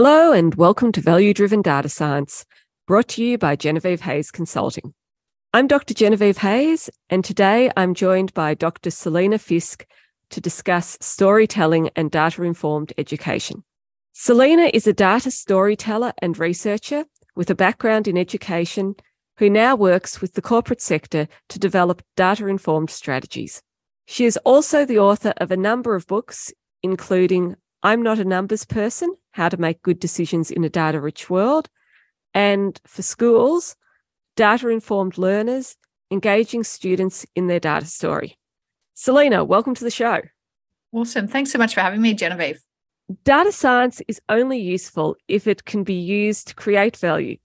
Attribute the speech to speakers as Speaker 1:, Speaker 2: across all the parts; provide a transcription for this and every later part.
Speaker 1: Hello, and welcome to Value Driven Data Science, brought to you by Genevieve Hayes Consulting. I'm Dr. Genevieve Hayes, and today I'm joined by Dr. Selena Fisk to discuss storytelling and data informed education. Selena is a data storyteller and researcher with a background in education who now works with the corporate sector to develop data informed strategies. She is also the author of a number of books, including I'm Not a Numbers Person How to Make Good Decisions in a Data Rich World, and for schools, Data Informed Learners Engaging Students in Their Data Story. Selena, welcome to the show.
Speaker 2: Awesome. Thanks so much for having me, Genevieve.
Speaker 1: Data science is only useful if it can be used to create value.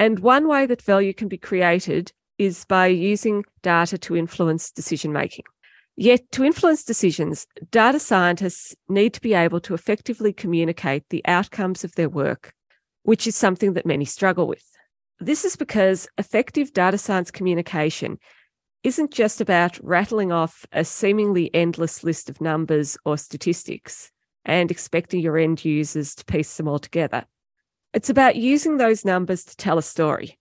Speaker 1: And one way that value can be created is by using data to influence decision making. Yet, to influence decisions, data scientists need to be able to effectively communicate the outcomes of their work, which is something that many struggle with. This is because effective data science communication isn't just about rattling off a seemingly endless list of numbers or statistics and expecting your end users to piece them all together. It's about using those numbers to tell a story.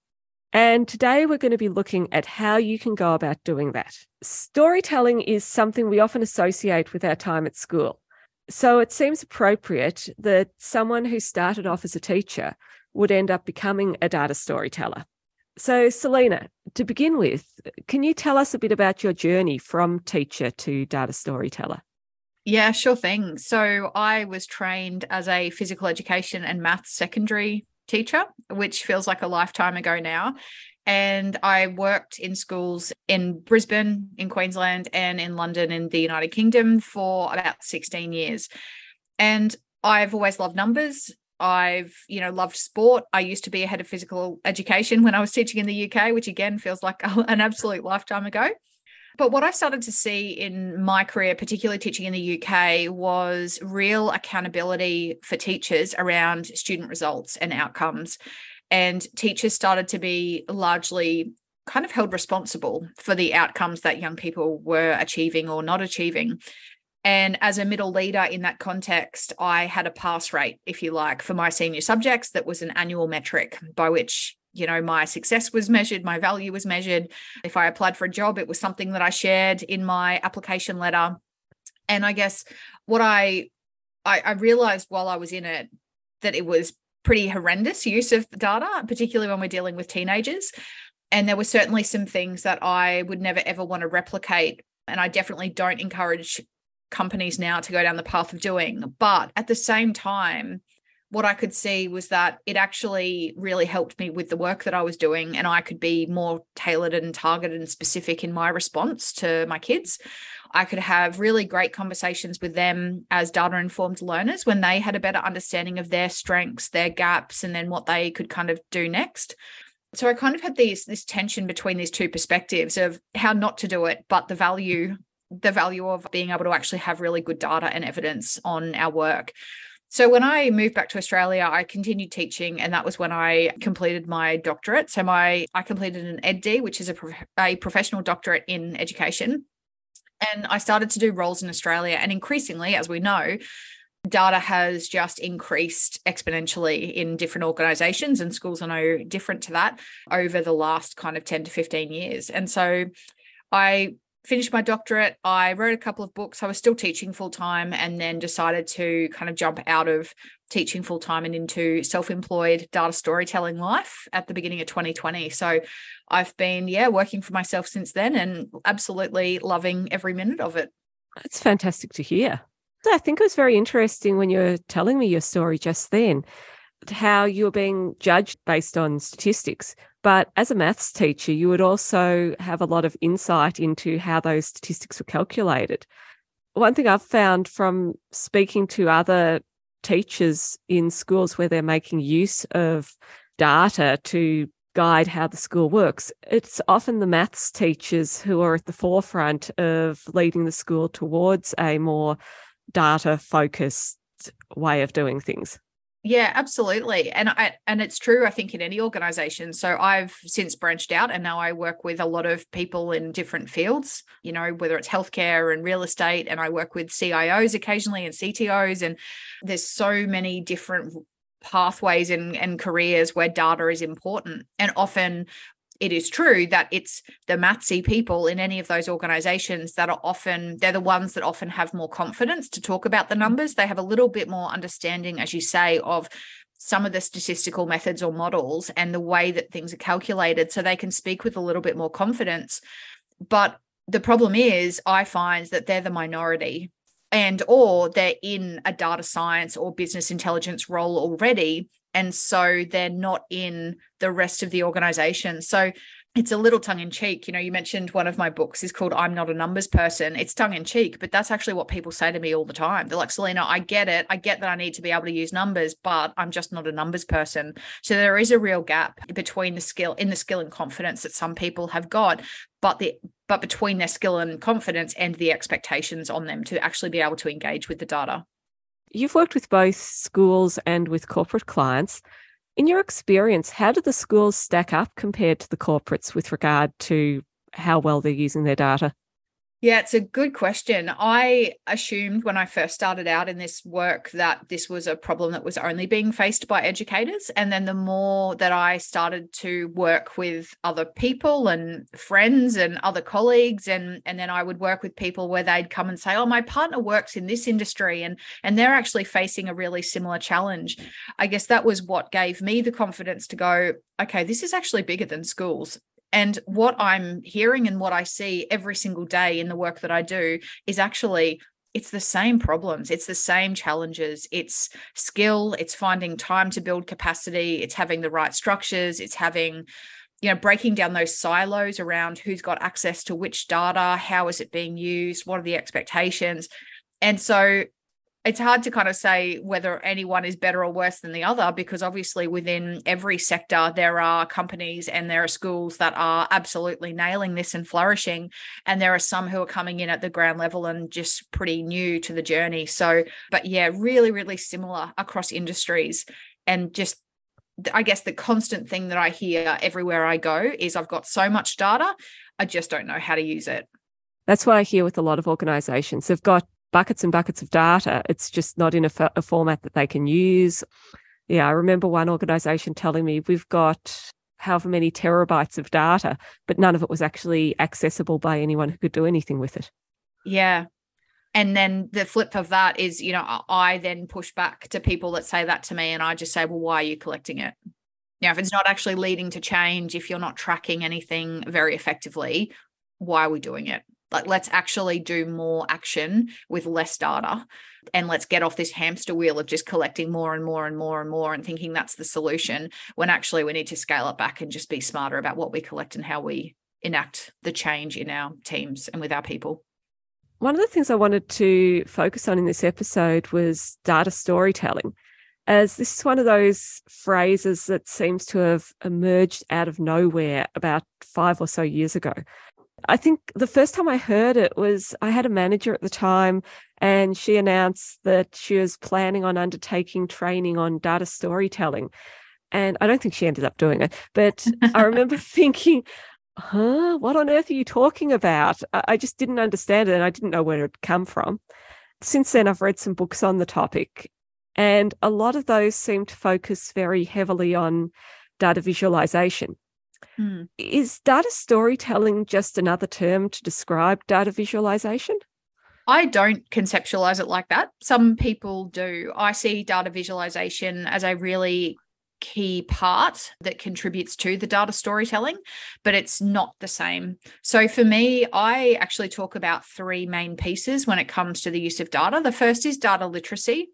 Speaker 1: And today we're going to be looking at how you can go about doing that. Storytelling is something we often associate with our time at school. So it seems appropriate that someone who started off as a teacher would end up becoming a data storyteller. So, Selena, to begin with, can you tell us a bit about your journey from teacher to data storyteller?
Speaker 2: Yeah, sure thing. So, I was trained as a physical education and maths secondary teacher, which feels like a lifetime ago now. And I worked in schools in Brisbane, in Queensland, and in London, in the United Kingdom for about 16 years. And I've always loved numbers. I've, you know, loved sport. I used to be a head of physical education when I was teaching in the UK, which again feels like an absolute lifetime ago. But what I've started to see in my career, particularly teaching in the UK, was real accountability for teachers around student results and outcomes. And teachers started to be largely kind of held responsible for the outcomes that young people were achieving or not achieving. And as a middle leader in that context, I had a pass rate, if you like, for my senior subjects that was an annual metric by which you know my success was measured my value was measured. If i applied for a job it was something that i shared in my application letter. And i guess what i i, I realized while i was in it that it was pretty horrendous use of data particularly when we're dealing with teenagers. And there were certainly some things that i would never ever want to replicate. And i definitely don't encourage companies now to go down the path of doing. But at the same time what I could see was that it actually really helped me with the work that I was doing, and I could be more tailored and targeted and specific in my response to my kids. I could have really great conversations with them as data informed learners when they had a better understanding of their strengths, their gaps, and then what they could kind of do next. So I kind of had these this tension between these two perspectives of how not to do it, but the value the value of being able to actually have really good data and evidence on our work. So when I moved back to Australia, I continued teaching, and that was when I completed my doctorate. So my I completed an EdD, which is a, a professional doctorate in education, and I started to do roles in Australia. And increasingly, as we know, data has just increased exponentially in different organizations, and schools are no different to that over the last kind of 10 to 15 years. And so I finished my doctorate. I wrote a couple of books. I was still teaching full time and then decided to kind of jump out of teaching full time and into self employed data storytelling life at the beginning of 2020. So I've been, yeah, working for myself since then and absolutely loving every minute of it.
Speaker 1: That's fantastic to hear. I think it was very interesting when you were telling me your story just then, how you were being judged based on statistics. But as a maths teacher, you would also have a lot of insight into how those statistics were calculated. One thing I've found from speaking to other teachers in schools where they're making use of data to guide how the school works, it's often the maths teachers who are at the forefront of leading the school towards a more data focused way of doing things.
Speaker 2: Yeah, absolutely. And I and it's true I think in any organization. So I've since branched out and now I work with a lot of people in different fields, you know, whether it's healthcare and real estate and I work with CIOs occasionally and CTOs and there's so many different pathways and, and careers where data is important. And often it is true that it's the mathsy people in any of those organizations that are often they're the ones that often have more confidence to talk about the mm. numbers they have a little bit more understanding as you say of some of the statistical methods or models and the way that things are calculated so they can speak with a little bit more confidence but the problem is i find that they're the minority and or they're in a data science or business intelligence role already and so they're not in the rest of the organization so it's a little tongue in cheek. You know, you mentioned one of my books is called I'm Not a Numbers Person. It's tongue in cheek, but that's actually what people say to me all the time. They're like, Selena, I get it. I get that I need to be able to use numbers, but I'm just not a numbers person. So there is a real gap between the skill in the skill and confidence that some people have got, but the but between their skill and confidence and the expectations on them to actually be able to engage with the data.
Speaker 1: You've worked with both schools and with corporate clients. In your experience, how do the schools stack up compared to the corporates with regard to how well they're using their data?
Speaker 2: Yeah, it's a good question. I assumed when I first started out in this work that this was a problem that was only being faced by educators. And then the more that I started to work with other people and friends and other colleagues, and, and then I would work with people where they'd come and say, Oh, my partner works in this industry and, and they're actually facing a really similar challenge. I guess that was what gave me the confidence to go, okay, this is actually bigger than schools. And what I'm hearing and what I see every single day in the work that I do is actually it's the same problems it's the same challenges. It's skill it's finding time to build capacity it's having the right structures it's having you know breaking down those silos around who's got access to which data how is it being used what are the expectations. And so it's hard to kind of say whether anyone is better or worse than the other because obviously within every sector there are companies and there are schools that are absolutely nailing this and flourishing and there are some who are coming in at the ground level and just pretty new to the journey so but yeah really really similar across industries and just I guess the constant thing that I hear everywhere I go is I've got so much data I just don't know how to use it
Speaker 1: that's what I hear with a lot of organizations. They've got buckets and buckets of data. It's just not in a, a format that they can use. Yeah, I remember one organization telling me we've got however many terabytes of data, but none of it was actually accessible by anyone who could do anything with it.
Speaker 2: Yeah. And then the flip of that is, you know, I then push back to people that say that to me, and I just say, well, why are you collecting it? Now, if it's not actually leading to change, if you're not tracking anything very effectively, why are we doing it? Like let's actually do more action with less data and let's get off this hamster wheel of just collecting more and more and more and more and thinking that's the solution when actually we need to scale it back and just be smarter about what we collect and how we enact the change in our teams and with our people.
Speaker 1: One of the things i wanted to focus on in this episode was data storytelling as this is one of those phrases that seems to have emerged out of nowhere about five or so years ago I think the first time I heard it was I had a manager at the time and she announced that she was planning on undertaking training on data storytelling. And I don't think she ended up doing it, but I remember thinking, huh, what on earth are you talking about? I just didn't understand it and I didn't know where it had come from. Since then, I've read some books on the topic, and a lot of those seem to focus very heavily on data visualization. Mm. Is data storytelling just another term to describe data visualization?
Speaker 2: I don't conceptualize it like that. Some people do. I see data visualization as a really key part that contributes to the data storytelling, but it's not the same. So for me, I actually talk about three main pieces when it comes to the use of data. The first is data literacy.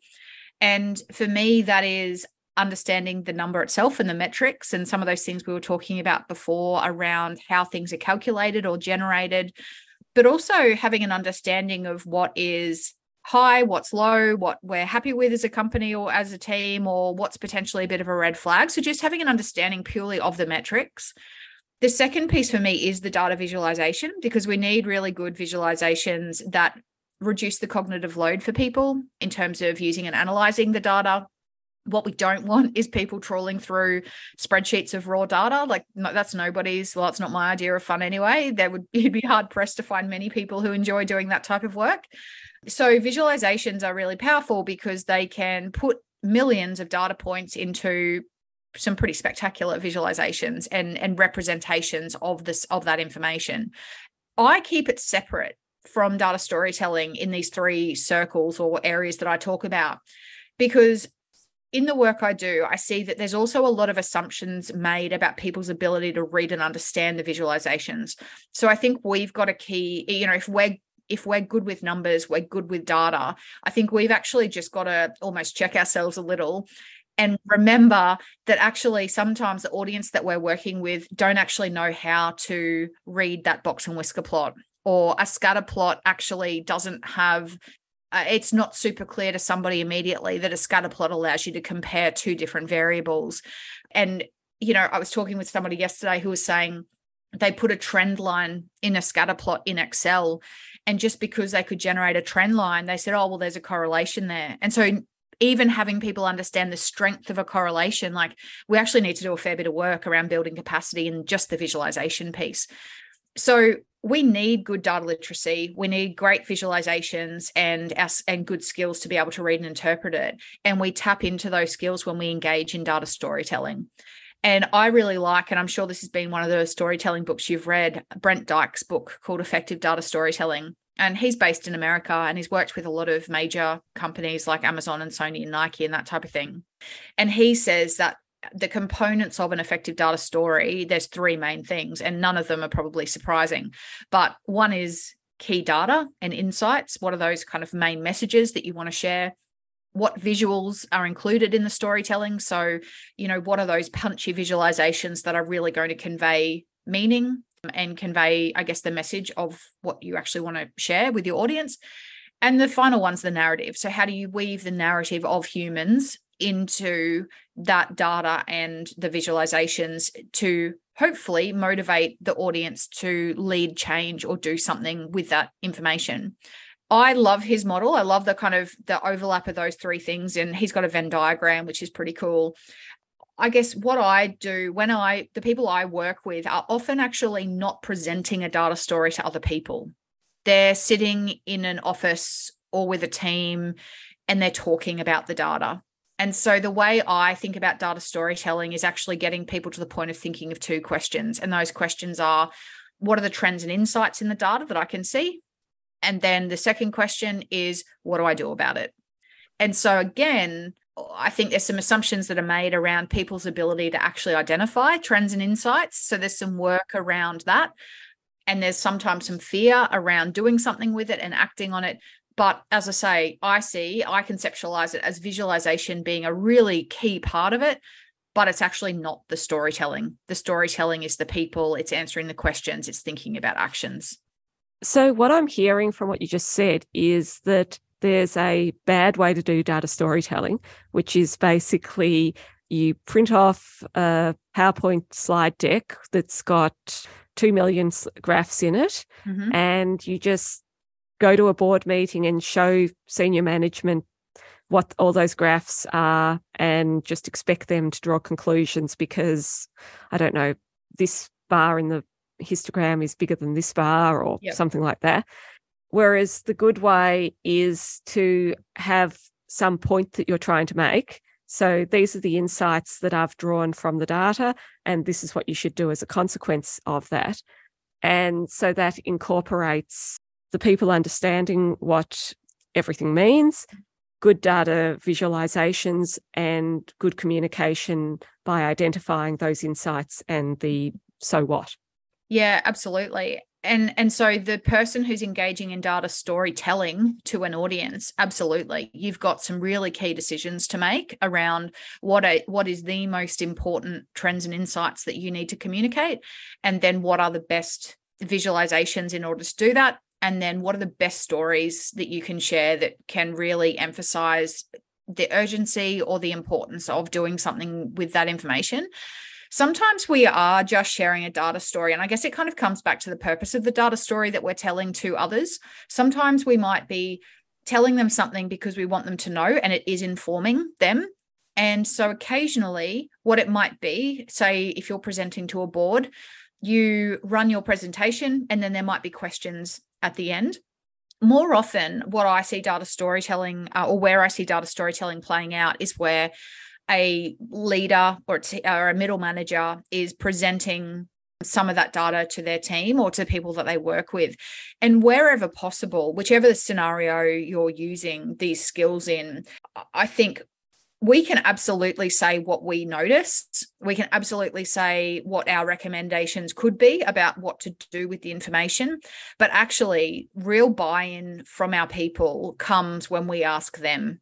Speaker 2: And for me, that is understanding the number itself and the metrics and some of those things we were talking about before around how things are calculated or generated, but also having an understanding of what is high, what's low, what we're happy with as a company or as a team, or what's potentially a bit of a red flag. So just having an understanding purely of the metrics. The second piece for me is the data visualization because we need really good visualizations that reduce the cognitive load for people in terms of using and analyzing the data what we don't want is people trawling through spreadsheets of raw data. Like no, that's nobody's. Well, it's not my idea of fun anyway. There would you'd be hard pressed to find many people who enjoy doing that type of work. So visualizations are really powerful because they can put millions of data points into some pretty spectacular visualizations and and representations of this of that information i keep it separate from data storytelling in these three circles or areas that i talk about because in the work I do, I see that there's also a lot of assumptions made about people's ability to read and understand the visualizations. So I think we've got a key, you know, if we're if we're good with numbers, we're good with data. I think we've actually just got to almost check ourselves a little and remember that actually sometimes the audience that we're working with don't actually know how to read that box and whisker plot or a scatter plot actually doesn't have uh, it's not super clear to somebody immediately that a scatter plot allows you to compare two different variables and you know i was talking with somebody yesterday who was saying they put a trend line in a scatter plot in excel and just because they could generate a trend line they said oh well there's a correlation there and so even having people understand the strength of a correlation, like we actually need to do a fair bit of work around building capacity and just the visualization piece. So we need good data literacy. We need great visualizations and us and good skills to be able to read and interpret it. And we tap into those skills when we engage in data storytelling. And I really like, and I'm sure this has been one of the storytelling books you've read, Brent Dykes' book called Effective Data Storytelling and he's based in America and he's worked with a lot of major companies like Amazon and Sony and Nike and that type of thing. And he says that the components of an effective data story, there's three main things, and none of them are probably surprising. But one is key data and insights. What are those kind of main messages that you want to share? What visuals are included in the storytelling? So, you know, what are those punchy visualizations that are really going to convey meaning and convey, I guess, the message of what you actually want to share with your audience. And the final one's the narrative. So, how do you weave the narrative of humans into that data and the visualizations to hopefully motivate the audience to lead change or do something with that information? I love his model. I love the kind of the overlap of those three things. And he's got a Venn diagram, which is pretty cool. I guess what I do when I, the people I work with are often actually not presenting a data story to other people. They're sitting in an office or with a team and they're talking about the data. And so the way I think about data storytelling is actually getting people to the point of thinking of two questions. And those questions are what are the trends and insights in the data that I can see? And then the second question is what do I do about it? And so again, I think there's some assumptions that are made around people's ability to actually identify trends and insights. So there's some work around that. And there's sometimes some fear around doing something with it and acting on it. But as I say, I see, I conceptualize it as visualization being a really key part of it, but it's actually not the storytelling. The storytelling is the people, it's answering the questions, it's thinking about actions.
Speaker 1: So, what I'm hearing from what you just said is that there's a bad way to do data storytelling, which is basically you print off a PowerPoint slide deck that's got 2 million graphs in it, mm-hmm. and you just go to a board meeting and show senior management what all those graphs are and just expect them to draw conclusions because I don't know, this bar in the histogram is bigger than this bar or yep. something like that. Whereas the good way is to have some point that you're trying to make. So these are the insights that I've drawn from the data, and this is what you should do as a consequence of that. And so that incorporates the people understanding what everything means, good data visualizations, and good communication by identifying those insights and the so what.
Speaker 2: Yeah, absolutely and and so the person who's engaging in data storytelling to an audience absolutely you've got some really key decisions to make around what a, what is the most important trends and insights that you need to communicate and then what are the best visualizations in order to do that and then what are the best stories that you can share that can really emphasize the urgency or the importance of doing something with that information sometimes we are just sharing a data story. And I guess it kind of comes back to the purpose of the data story that we're telling to others. Sometimes we might be telling them something because we want them to know and it is informing them. And so occasionally, what it might be, say, if you're presenting to a board, you run your presentation and then there might be questions at the end more often what i see data storytelling uh, or where i see data storytelling playing out is where a leader or, t- or a middle manager is presenting some of that data to their team or to people that they work with. And wherever possible, whichever scenario you're using these skills in, I think we can absolutely say what we noticed. We can absolutely say what our recommendations could be about what to do with the information. But actually, real buy in from our people comes when we ask them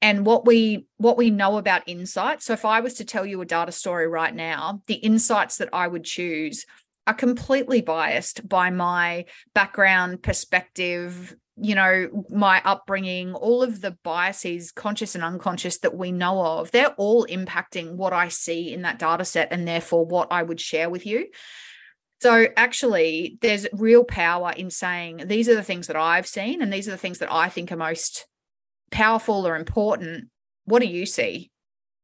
Speaker 2: and what we what we know about insights so if i was to tell you a data story right now the insights that i would choose are completely biased by my background perspective you know my upbringing all of the biases conscious and unconscious that we know of they're all impacting what i see in that data set and therefore what i would share with you so actually there's real power in saying these are the things that i've seen and these are the things that i think are most powerful or important, what do you see?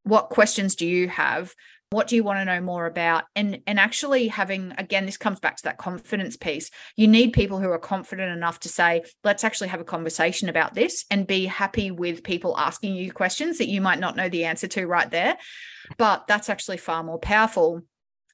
Speaker 2: What questions do you have? What do you want to know more about? And and actually having again, this comes back to that confidence piece. You need people who are confident enough to say, let's actually have a conversation about this and be happy with people asking you questions that you might not know the answer to right there. But that's actually far more powerful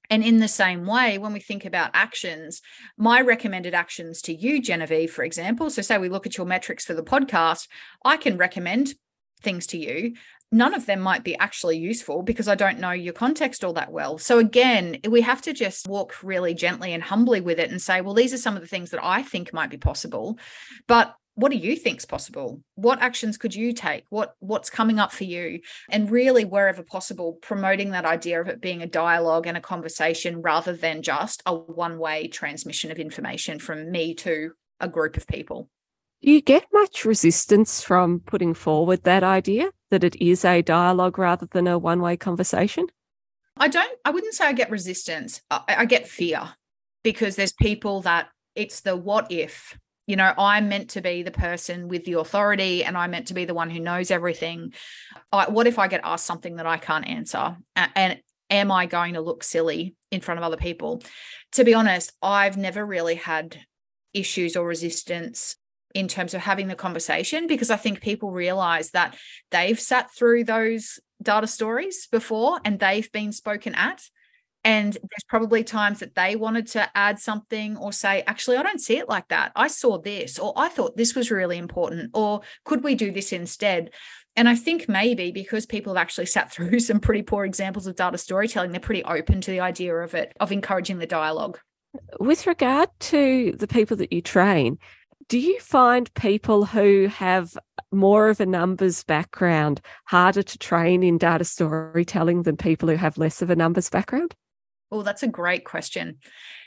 Speaker 2: and in the same way, when we think about actions, my recommended actions to you, Genevieve, for example, so say we look at your metrics for the podcast, I can recommend things to you. None of them might be actually useful because I don't know your context all that well. So, again, we have to just walk really gently and humbly with it and say, well, these are some of the things that I think might be possible. But what do you think's possible what actions could you take what what's coming up for you and really wherever possible promoting that idea of it being a dialogue and a conversation rather than just a one way transmission of information from me to a group of people
Speaker 1: do you get much resistance from putting forward that idea that it is a dialogue rather than a one way conversation?
Speaker 2: I don't i wouldn't say i get resistance. I, I get fear because there's people that it's the what if. You know i'm meant to be the person with the authority and i'm meant to be the one who knows everything. I, what if i get asked something that i can't answer? And am i going to look silly in front of other people? To be honest i've never really had issues or resistance in terms of having the conversation because i think people realize that they've sat through those data stories before and they've been spoken at and there's probably times that they wanted to add something or say, actually, I don't see it like that. I saw this, or I thought this was really important, or could we do this instead? And I think maybe because people have actually sat through some pretty poor examples of data storytelling, they're pretty open to the idea of it, of encouraging the dialogue.
Speaker 1: With regard to the people that you train, do you find people who have more of a numbers background harder to train in data storytelling than people who have less of a numbers background?
Speaker 2: Oh, that's a great question.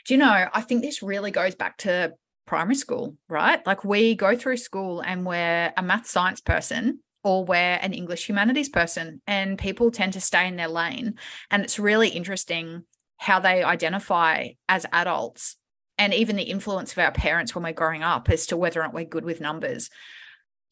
Speaker 2: Do you know, I think this really goes back to primary school, right? Like we go through school and we're a math science person or we're an English humanities person, and people tend to stay in their lane. And it's really interesting how they identify as adults and even the influence of our parents when we're growing up as to whether or not we're good with numbers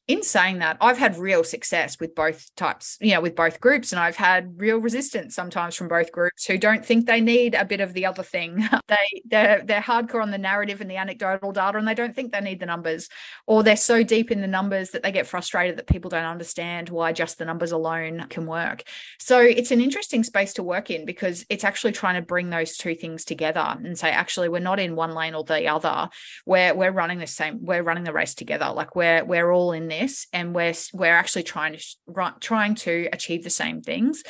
Speaker 2: in saying that, I've had real success with both types, you know, with both groups, and I've had real resistance sometimes from both groups who don't think they need a bit of the other thing. they they're they're hardcore on the narrative and the anecdotal data, and they don't think they need the numbers, or they're so deep in the numbers that they get frustrated that people don't understand why just the numbers alone can work. So it's an interesting space to work in because it's actually trying to bring those two things together and say, actually, we're not in one lane or the other. We're we're running the same. We're running the race together. Like we're we're all in this this and we're we're actually trying to trying to achieve the same things.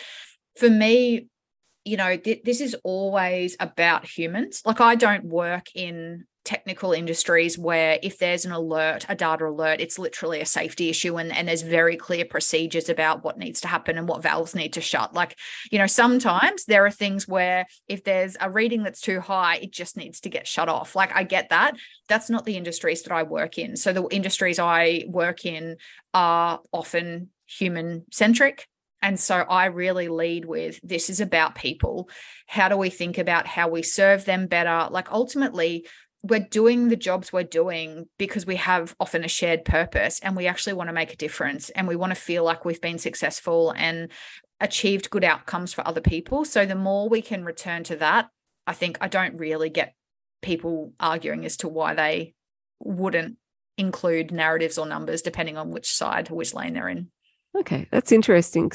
Speaker 2: For me you know th- this is always about humans. Like i don't work in technical industries where if there's an alert, a data alert, it's literally a safety issue and, and there's very clear procedures about what needs to happen and what valves need to shut. Like, you know, sometimes there are things where if there's a reading that's too high, it just needs to get shut off. Like, I get that. That's not the industries that I work in. So the industries I work in are often human centric. And so I really lead with this is about people. How do we think about how we serve them better? Like ultimately, we're doing the jobs we're doing because we have often a shared purpose and we actually want to make a difference and we want to feel like we've been successful and achieved good outcomes for other people. So the more we can return to that, I think I don't really get people arguing as to why they wouldn't include narratives or numbers depending on which side or which lane they're in.
Speaker 1: Okay, that's interesting.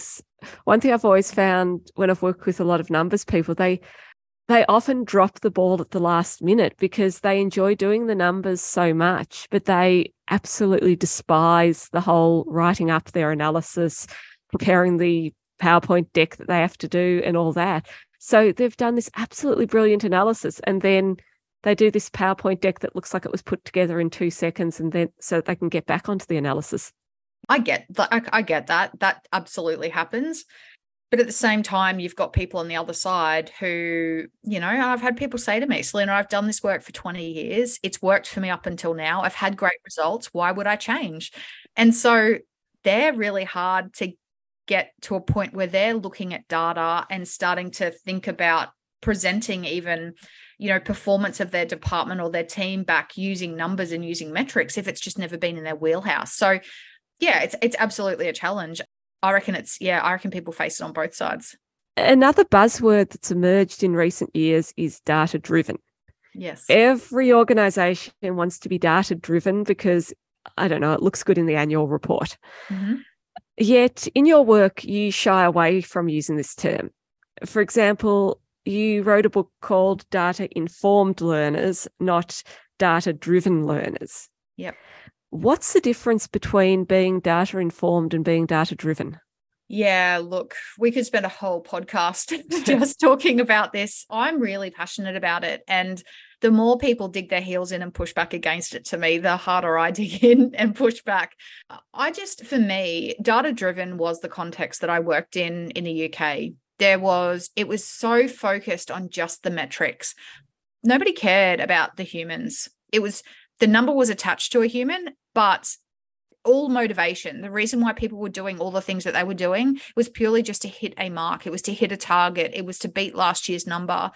Speaker 1: One thing I've always found when I've worked with a lot of numbers people, they they often drop the ball at the last minute because they enjoy doing the numbers so much, but they absolutely despise the whole writing up their analysis, preparing the PowerPoint deck that they have to do, and all that. So they've done this absolutely brilliant analysis, and then they do this PowerPoint deck that looks like it was put together in two seconds, and then so they can get back onto the analysis.
Speaker 2: I get that. I, get that. That absolutely happens. But at the same time, you've got people on the other side who, you know, I've had people say to me, Selena, I've done this work for 20 years. It's worked for me up until now. I've had great results. Why would I change? And so they're really hard to get to a point where they're looking at data and starting to think about presenting even you know performance of their department or their team back using numbers and using metrics if it's just never been in their wheelhouse so yeah it's it's absolutely a challenge I reckon it's, yeah, I reckon people face it on both sides.
Speaker 1: Another buzzword that's emerged in recent years is data driven.
Speaker 2: Yes.
Speaker 1: Every organization wants to be data driven because, I don't know, it looks good in the annual report. Mm-hmm. Yet in your work, you shy away from using this term. For example, you wrote a book called Data Informed Learners, not Data Driven Learners.
Speaker 2: Yep.
Speaker 1: What's the difference between being data informed and being data driven?
Speaker 2: Yeah, look, we could spend a whole podcast just talking about this. I'm really passionate about it. And the more people dig their heels in and push back against it to me, the harder I dig in and push back. I just, for me, data driven was the context that I worked in in the UK. There was, it was so focused on just the metrics. Nobody cared about the humans. It was the number was attached to a human, but all motivation, the reason why people were doing all the things that they were doing was purely just to hit a mark. It was to hit a target. It was to beat last year's number.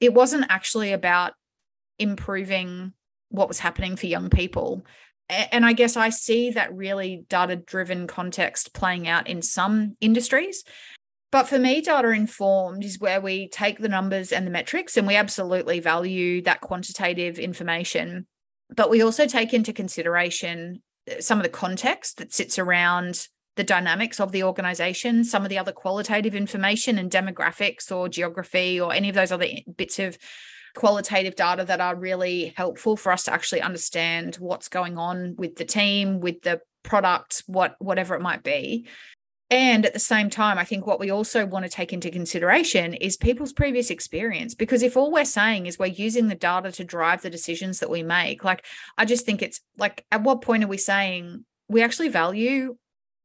Speaker 2: It wasn't actually about improving what was happening for young people. And I guess I see that really data driven context playing out in some industries. But for me, data informed is where we take the numbers and the metrics, and we absolutely value that quantitative information but we also take into consideration uh, some of the context that sits around the dynamics of the organization, some of the other qualitative information and demographics or geography or any of those other bits of qualitative data that are really helpful for us to actually understand what's going on with the team, with the product, what whatever it might be. And at the same time, I think what we also want to take into consideration is people's previous experience. Because if all we're saying is we're using the data to drive the decisions that we make, like, I just think it's like, at what point are we saying we actually value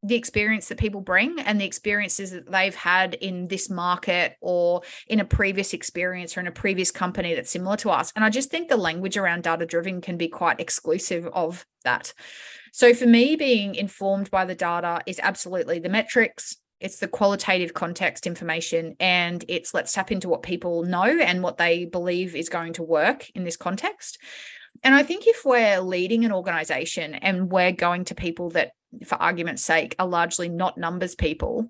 Speaker 2: the experience that people bring and the experiences that they've had in this market or in a previous experience or in a previous company that's similar to us. And I just think the language around data driven can be quite exclusive of that. So for me, being informed by the data is absolutely the metrics, it's the qualitative context information, and it's let's tap into what people know and what they believe is going to work in this context. And I think if we're leading an organization and we're going to people that, for argument's sake, are largely not numbers people,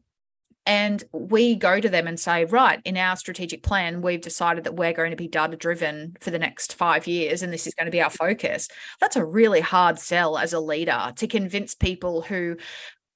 Speaker 2: and we go to them and say, right, in our strategic plan, we've decided that we're going to be data driven for the next five years, and this is going to be our focus. That's a really hard sell as a leader to convince people who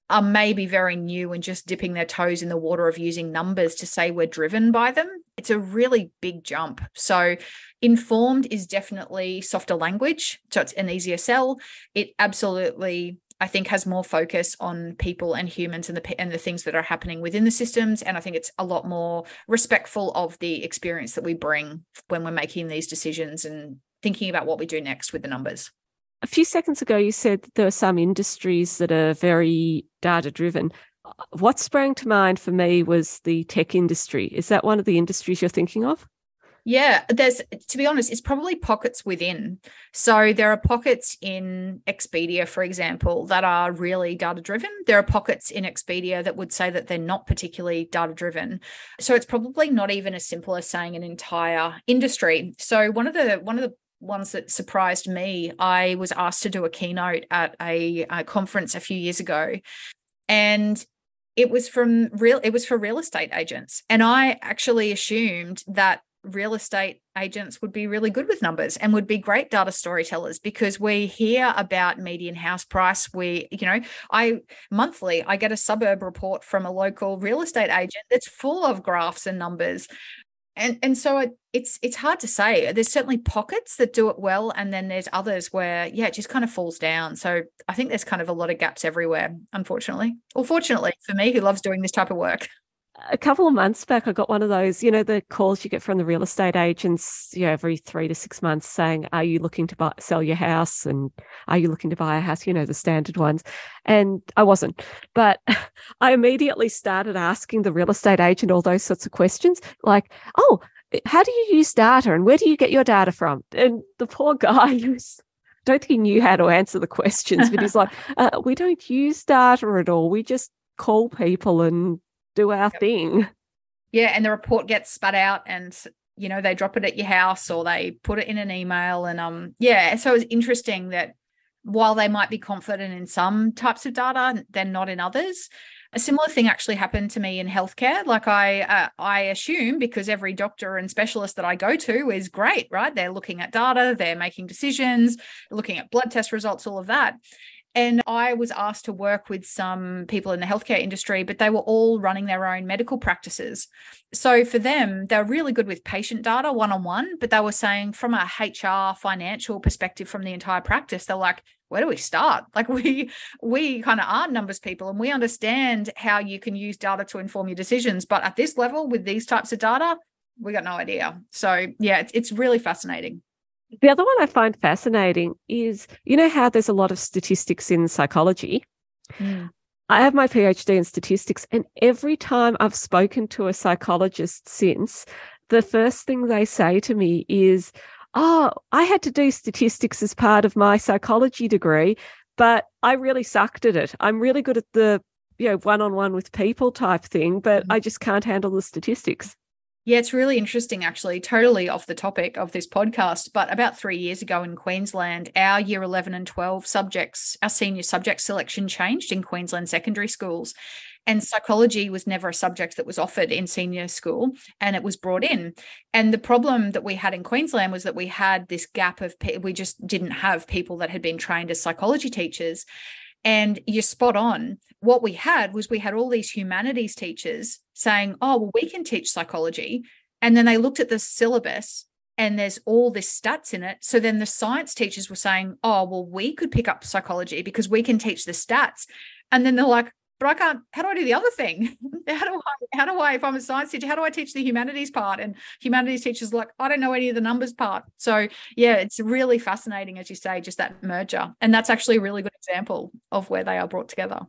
Speaker 2: are maybe very new and just dipping their toes in the water of using numbers to say we're driven by them. It's a really big jump. So, informed is definitely softer language. So, it's an easier sell. It absolutely I think has more focus on people and humans and the and the things that are happening within the systems and I think it's a lot more respectful of the experience that we bring when we're making these decisions and thinking about what we do next with the numbers.
Speaker 1: A few seconds ago you said there are some industries that are very data driven. What sprang to mind for me was the tech industry. Is that one of the industries you're thinking of?
Speaker 2: Yeah, there's to be honest, it's probably pockets within. So there are pockets in Expedia, for example, that are really data driven. There are pockets in Expedia that would say that they're not particularly data driven. So it's probably not even as simple as saying an entire industry. So one of the one of the ones that surprised me, I was asked to do a keynote at a, a conference a few years ago. And it was from real it was for real estate agents and i actually assumed that real estate agents would be really good with numbers and would be great data storytellers because we hear about median house price. We you know i monthly i get a suburb report from a local real estate agent that's full of graphs and numbers. And and so it, it's it's hard to say. There's certainly pockets that do it well and then there's others where yeah it just kind of falls down. So i think there's kind of a lot of gaps everywhere unfortunately or fortunately for me who loves doing this type of work
Speaker 1: a couple of months back, I got one of those, you know, the calls you get from the real estate agents, you know, every three to six months saying, Are you looking to buy, sell your house? And are you looking to buy a house? You know, the standard ones. And I wasn't. But I immediately started asking the real estate agent all those sorts of questions like, Oh, how do you use data and where do you get your data from? And the poor guy was don't think he knew how to answer the questions, but he's like, uh, we don't use data at all. We just call people and do our yep. thing.
Speaker 2: Yeah, and the report gets spat out and you know they drop it at your house or they put it in an email and um yeah, so it's interesting that while they might be confident in some types of data, they're not in others. A similar thing actually happened to me in healthcare. Like I, uh, I assume because every doctor and specialist that I go to is great, right? They're looking at data, they're making decisions, looking at blood test results, all of that. And I was asked to work with some people in the healthcare industry, but they were all running their own medical practices. So for them, they're really good with patient data one on one, but they were saying from a HR financial perspective from the entire practice, they're like, where do we start? Like we we kind of are numbers people and we understand how you can use data to inform your decisions. But at this level with these types of data, we got no idea. So yeah, it's, it's really fascinating.
Speaker 1: The other one I find fascinating is you know how there's a lot of statistics in psychology. Mm. I have my PhD in statistics, and every time I've spoken to a psychologist since, the first thing they say to me is, Oh, I had to do statistics as part of my psychology degree, but I really sucked at it. I'm really good at the you know one on one with people type thing, but mm. I just can't handle the statistics.
Speaker 2: Yeah, it's really interesting, actually, totally off the topic of this podcast. But about three years ago in Queensland, our year 11 and 12 subjects, our senior subject selection changed in Queensland secondary schools. And psychology was never a subject that was offered in senior school, and it was brought in. And the problem that we had in Queensland was that we had this gap of, we just didn't have people that had been trained as psychology teachers. And you're spot on. What we had was we had all these humanities teachers saying, oh, well, we can teach psychology. And then they looked at the syllabus and there's all this stats in it. So then the science teachers were saying, oh, well, we could pick up psychology because we can teach the stats. And then they're like, but I can't, how do I do the other thing? how do I, how do I, if I'm a science teacher, how do I teach the humanities part? And humanities teachers like, I don't know any of the numbers part. So yeah, it's really fascinating, as you say, just that merger. And that's actually a really good example of where they are brought together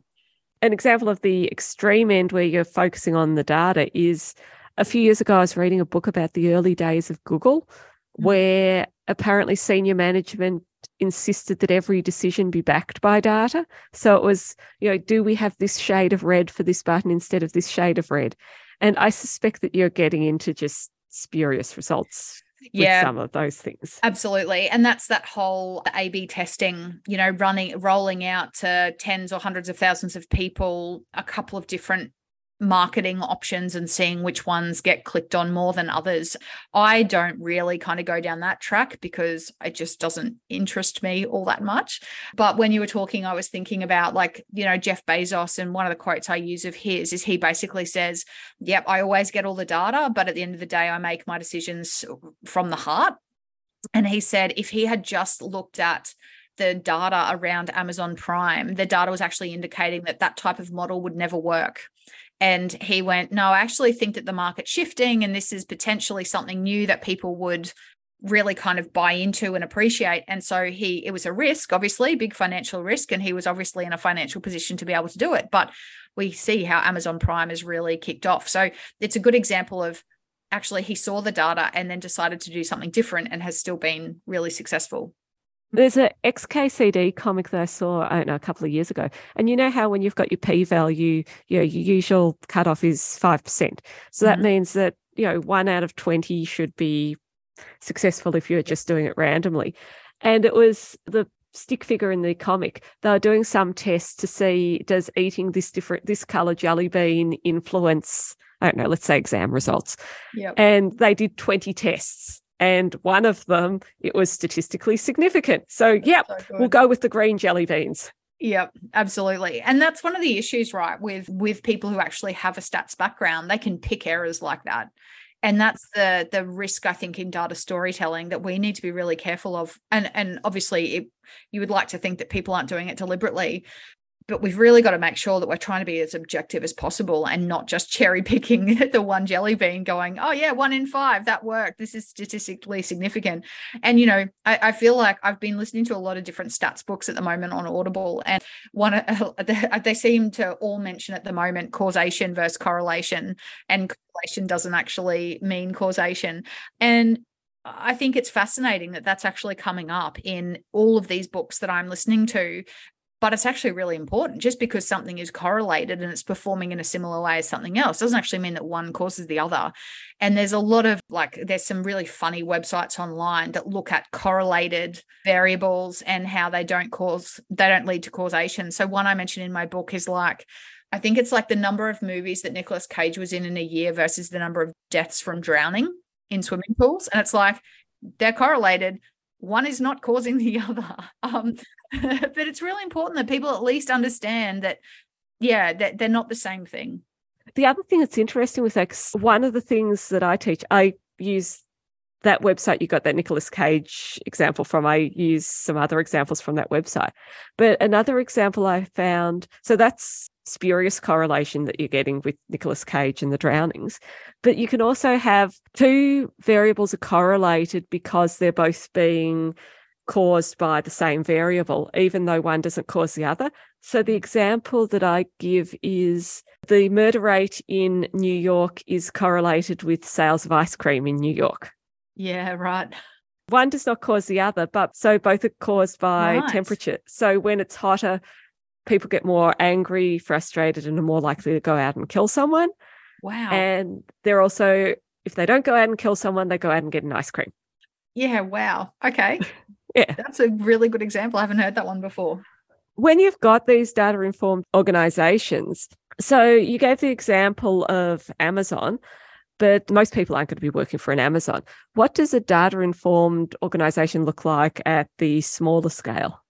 Speaker 1: an example of the extreme end where you're focusing on the data is a few years ago, I was reading a book about the early days of Google, mm-hmm. where apparently senior management insisted that every decision be backed by data. So it was, you know, do we have this shade of red for this button instead of this shade of red? And I suspect that you're getting into just spurious results yeah. some of those things.
Speaker 2: Absolutely and that's that whole a b testing you know running rolling out to tens or hundreds of thousands of people a couple of different marketing options and seeing which ones get clicked on more than others. I don't really kind of go down that track because it just doesn't interest me all that much. But when you were talking, I was thinking about like, you know, Jeff Bezos, and one of the quotes I use of his is he basically says, Yep, I always get all the data, but at the end of the day, I make my decisions from the heart. And he said if he had just looked at the data around Amazon Prime, the data was actually indicating that that type of model would never work. And he went, No, I actually think that the market's shifting and this is potentially something new that people would really kind of buy into and appreciate. And so he, it was a risk, obviously, big financial risk. And he was obviously in a financial position to be able to do it. But we see how Amazon Prime has really kicked off. So it's a good example of actually he saw the data and then decided to do something different and has still been really successful.
Speaker 1: There's an XKCD comic that I saw, I don't know, a couple of years ago. And you know how when you've got your p value, you know, your usual cutoff is 5%. So that mm-hmm. means that, you know, one out of 20 should be successful if you're just doing it randomly. And it was the stick figure in the comic. They were doing some tests to see does eating this different, this color jelly bean influence I don't know, let's say exam results.
Speaker 2: Yep.
Speaker 1: And they did 20 tests. And one of them, it was statistically significant. So, yep,
Speaker 2: So
Speaker 1: we'll go with the green jelly beans.
Speaker 2: Yep, absolutely. And that's one of the issues, right, with with people who actually have a stats background. They can pick errors like that. And that's the the risk I think in data storytelling that we need to be really careful of. And and obviously it, you would like to think that people aren't doing it deliberately, but we've really got to make sure that we're trying to be as objective as possible and not just cherry picking the one jelly bean going, oh yeah, one in five, that worked. This is statistically significant. And you know, I, I feel like I've been listening to a lot of different stats books at the moment on Audible, and one they seem to all mention at the moment causation versus correlation, and correlation doesn't actually mean causation. And I think it's fascinating that that's actually coming up in all of these books that I'm listening to but it's actually really important just because something is correlated and it's performing in a similar way as something else. Doesn't actually mean that one causes the other. And there's a lot of like there's some really funny websites online that look at correlated variables and how they don't cause they don't lead to causation. So one i mentioned in my book is like i think it's like the number of movies that Nicolas cage was in in a year versus the number of deaths from drowning in swimming pools. And it's like they're correlated. One is not causing the other. Um, but it's really important that people at least understand that yeah that they're not the same thing
Speaker 1: The other thing that's interesting with that, one of the things that I teach, I use that website you got that Nicolas Cage example from. I use some other examples from that website. But another example I found, so that's spurious correlation that you're getting with Nicolas Cage and the drownings. But you can also have two variables are correlated because they're both being caused by the same variable, even though one doesn't cause the other. So the example that I give is the murder rate in New York is correlated with sales of ice cream in New York.
Speaker 2: yeah right
Speaker 1: One does not cause the other, but so both are caused by
Speaker 2: Right.
Speaker 1: temperature. So when it's hotter, people get more angry, frustrated, and are more likely to go out and kill someone.
Speaker 2: wow
Speaker 1: And they're also, if they don't go out and kill someone, they go out and get an ice cream.
Speaker 2: yeah wow okay
Speaker 1: Yeah.
Speaker 2: that's a really good example i haven't heard that one before
Speaker 1: when you've got these data informed organizations, so you gave the example of Amazon, but most people aren't going to be working for an Amazon. What does a data informed organization look like at the smaller scale?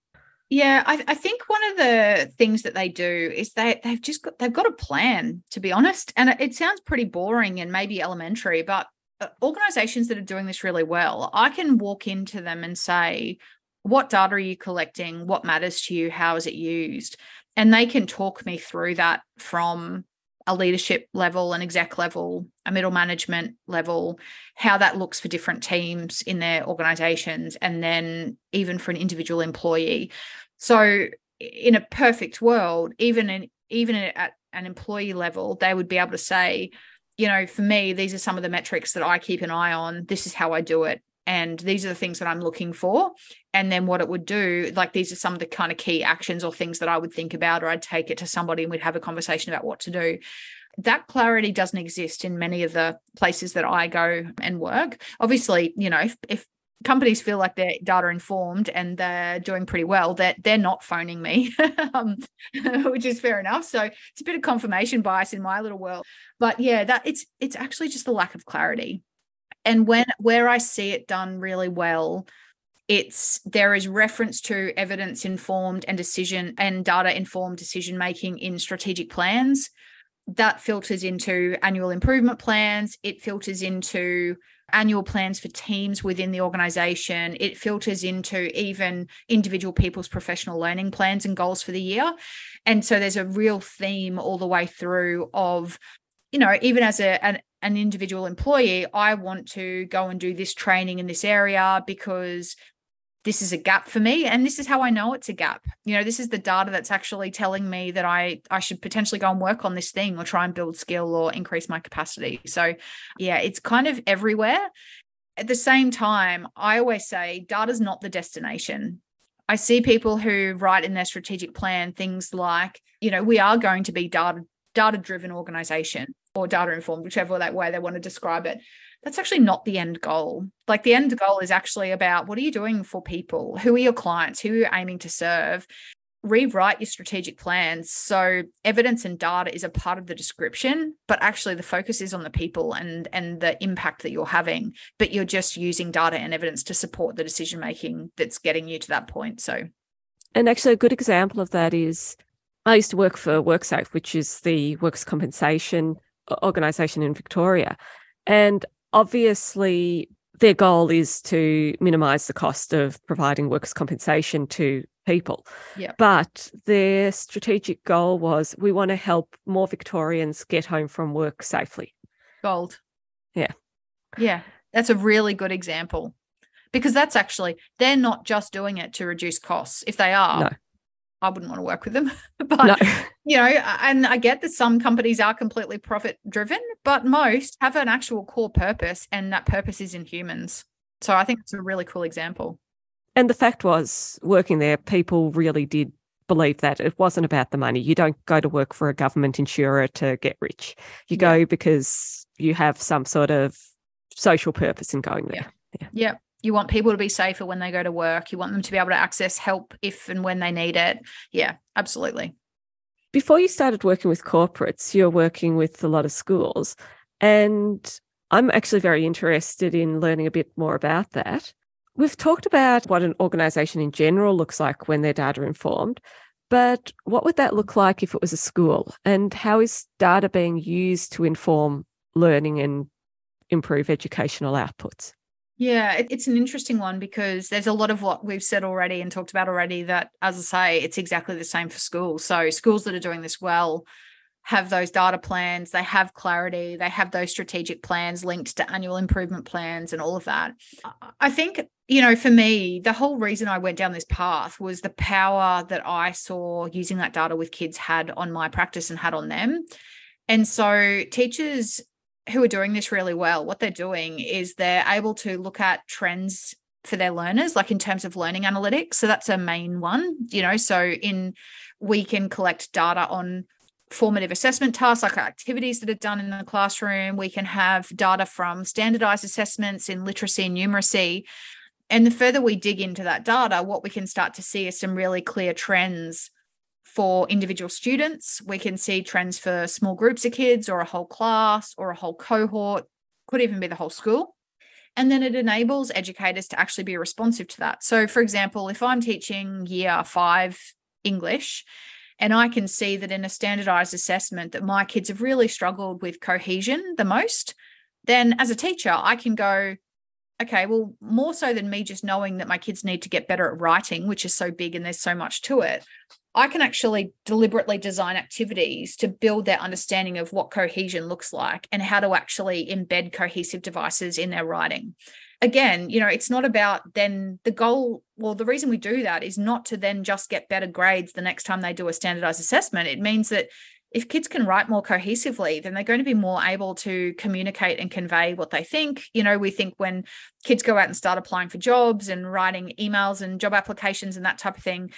Speaker 2: Yeah, I, I think one of the things that they do is they they've just got they've got a plan, to be honest. And it, it sounds pretty boring and maybe elementary, but Uh, organizations that are doing this really well, I can walk into them and say, what data are you collecting? What matters to you? How is it used? And they can talk me through that from a leadership level, an exec level, a middle management level, how that looks for different teams in their organizations, and then even for an individual employee. So, in a perfect world, even in even at an employee level, they would be able to say, you know, for me, these are some of the metrics that I keep an eye on. This is how I do it. And these are the things that I'm looking for. And then what it would do, like these are some of the kind of key actions or things that I would think about, or I'd take it to somebody and we'd have a conversation about what to do. That clarity doesn't exist in many of the places that I go and work. Obviously, you know, if, if companies feel like they're data informed and they're doing pretty well that they're, not phoning me um, which is fair enough. So it's a bit of confirmation bias in my little world. But yeah that it's it's actually just the lack of clarity. And when where i see it done really well it's there is reference to evidence informed and decision and data informed decision making in strategic plans. That filters into annual improvement plans. It filters into annual plans for teams within the organization. It filters into even individual people's professional learning plans and goals for the year. And so there's a real theme all the way through of you know even as a an, an individual employee i want to go and do this training in this area because this is a gap for me and this is how i know it's a gap. You know this is the data that's actually telling me that i i should potentially go and work on this thing or try and build skill or increase my capacity. So yeah it's kind of everywhere. At the same time i always say data's not the destination. I see people who write in their strategic plan things like you know we are going to be data data driven organization or data informed whichever that way they want to describe it that's actually not the end goal. Like the end goal is actually about what are you doing for people? Who are your clients? Who are you aiming to serve? rewrite your strategic plans so evidence and data is a part of the description but actually the focus is on the people and and the impact that you're having but you're just using data and evidence to support the decision making that's getting you to that point so
Speaker 1: and actually a good example of that is i used to work for worksafe which is the works compensation organization in victoria and obviously their goal is to minimize the cost of providing workers' compensation to people.
Speaker 2: Yeah.
Speaker 1: But their strategic goal was we want to help more Victorians get home from work safely.
Speaker 2: Gold.
Speaker 1: Yeah.
Speaker 2: Yeah. That's a really good example because that's actually, they're not just doing it to reduce costs. If they are,
Speaker 1: no.
Speaker 2: I wouldn't want to work with them. but no. you know, and I get that some companies are completely profit driven, but most have an actual core purpose, and that purpose is in humans. So I think it's a really cool example.
Speaker 1: And the fact was, working there, people really did believe that it wasn't about the money. You don't go to work for a government insurer to get rich. You yeah. go because you have some sort of social purpose in going there.
Speaker 2: Yeah. yeah. yeah. You want people to be safer when they go to work. You want them to be able to access help if and when they need it. Yeah, absolutely.
Speaker 1: Before you started working with corporates, you're working with a lot of schools. And I'm actually very interested in learning a bit more about that. We've talked about what an organization in general looks like when they're data informed, but what would that look like if it was a school? And how is data being used to inform learning and improve educational outputs?
Speaker 2: Yeah, it, it's an interesting one because there's a lot of what we've said already and talked about already that, as I say, it's exactly the same for schools. So, schools that are doing this well have those data plans, they have clarity, they have those strategic plans linked to annual improvement plans and all of that. I think, you know, for me, the whole reason I went down this path was the power that I saw using that data with kids had on my practice and had on them. And so, teachers who are doing this really well, what they're doing is they're able to look at trends for their learners, like in terms of learning analytics. So that's a main one, you know. So in we can collect data on formative assessment tasks like activities that are done in the classroom. We can have data from standardized assessments in literacy and numeracy. And the further we dig into that data, what we can start to see is some really clear trends for individual students. We can see trends for small groups of kids or a whole class or a whole cohort, could even be the whole school. And then it enables educators to actually be responsive to that. So, for example, if I'm teaching year five English and I can see that in a standardized assessment that my kids have really struggled with cohesion the most, then as a teacher, I can go, okay, well, more so than me just knowing that my kids need to get better at writing, which is so big and there's so much to it, I can actually deliberately design activities to build their understanding of what cohesion looks like and how to actually embed cohesive devices in their writing. Again, you know, it's not about then the goal. Well, the reason we do that is not to then just get better grades the next time they do a standardized assessment. It means that if kids can write more cohesively, then they're going to be more able to communicate and convey what they think. You know, we think when kids go out and start applying for jobs and writing emails and job applications and that type of thing,